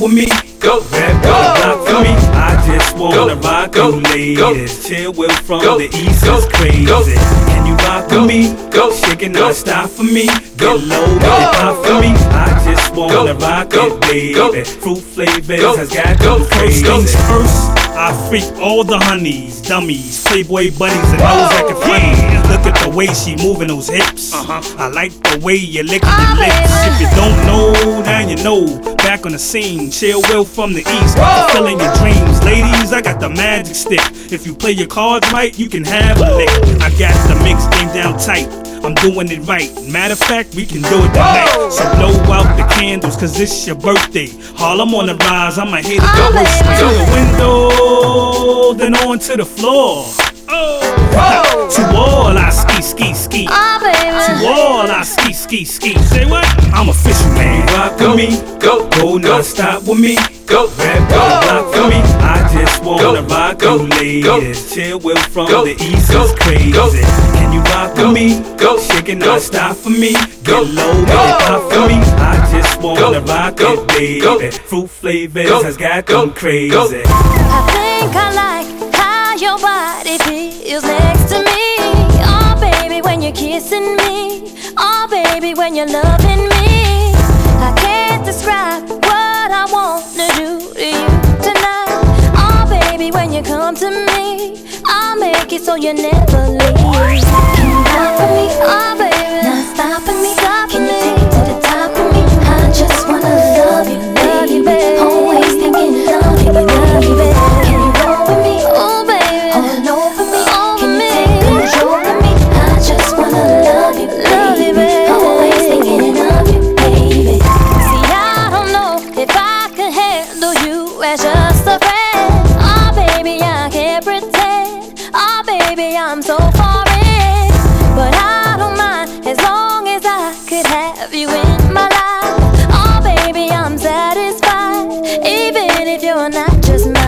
with me? Go, rap, go, block for me. I just wanna rock you ladies. Chill Will from the east is crazy. Can you rock with me? Go, shaking non stop for me. Get low, get pop for me. I just wanna rock it, baby. Fruit flavors has got you crazy. Things first, I freak all the honeys, dummies, playboy bunnies, and those that can front. Look at the way she moving those hips. Uh-huh. I like the way you lick your lips. If you don't know, now you know. Back on the scene, chill will from the east, fulfilling your dreams. Ladies, I got the magic stick. If you play your cards right, you can have a lick. I got the mix game down tight. I'm doing it right. Matter of fact, we can do it tonight. So blow out the candles, cause it's your birthday. Harlem on the rise, I'ma hit it the worst. To the window, then on to the floor. Oh, to all I ski, ski, ski. Oh, baby. To all I ski, ski, ski. Say what? I'm a fisherman. rock with me, go, go non-stop with me, go, rap, go, block for me. I just wanna rock go, you ladies. Chill Will from the east is crazy. Can you rock with me? Go, shaking non-stop for me. Get low, get pop for me. I just wanna rock it, baby. Fruit flavors has got them crazy. I think I like how your body feels next to kissing me. Oh, baby, when you're loving me. I can't describe what I wanna do to you tonight. Oh, baby, when you come to me, I'll make it so you never leave. You for me? Oh, baby, handle you as just a friend. Oh, baby, I can't pretend. Oh, baby, I'm so far in. But I don't mind as long as I could have you in my life. Oh, baby, I'm satisfied, even if you're not just mine.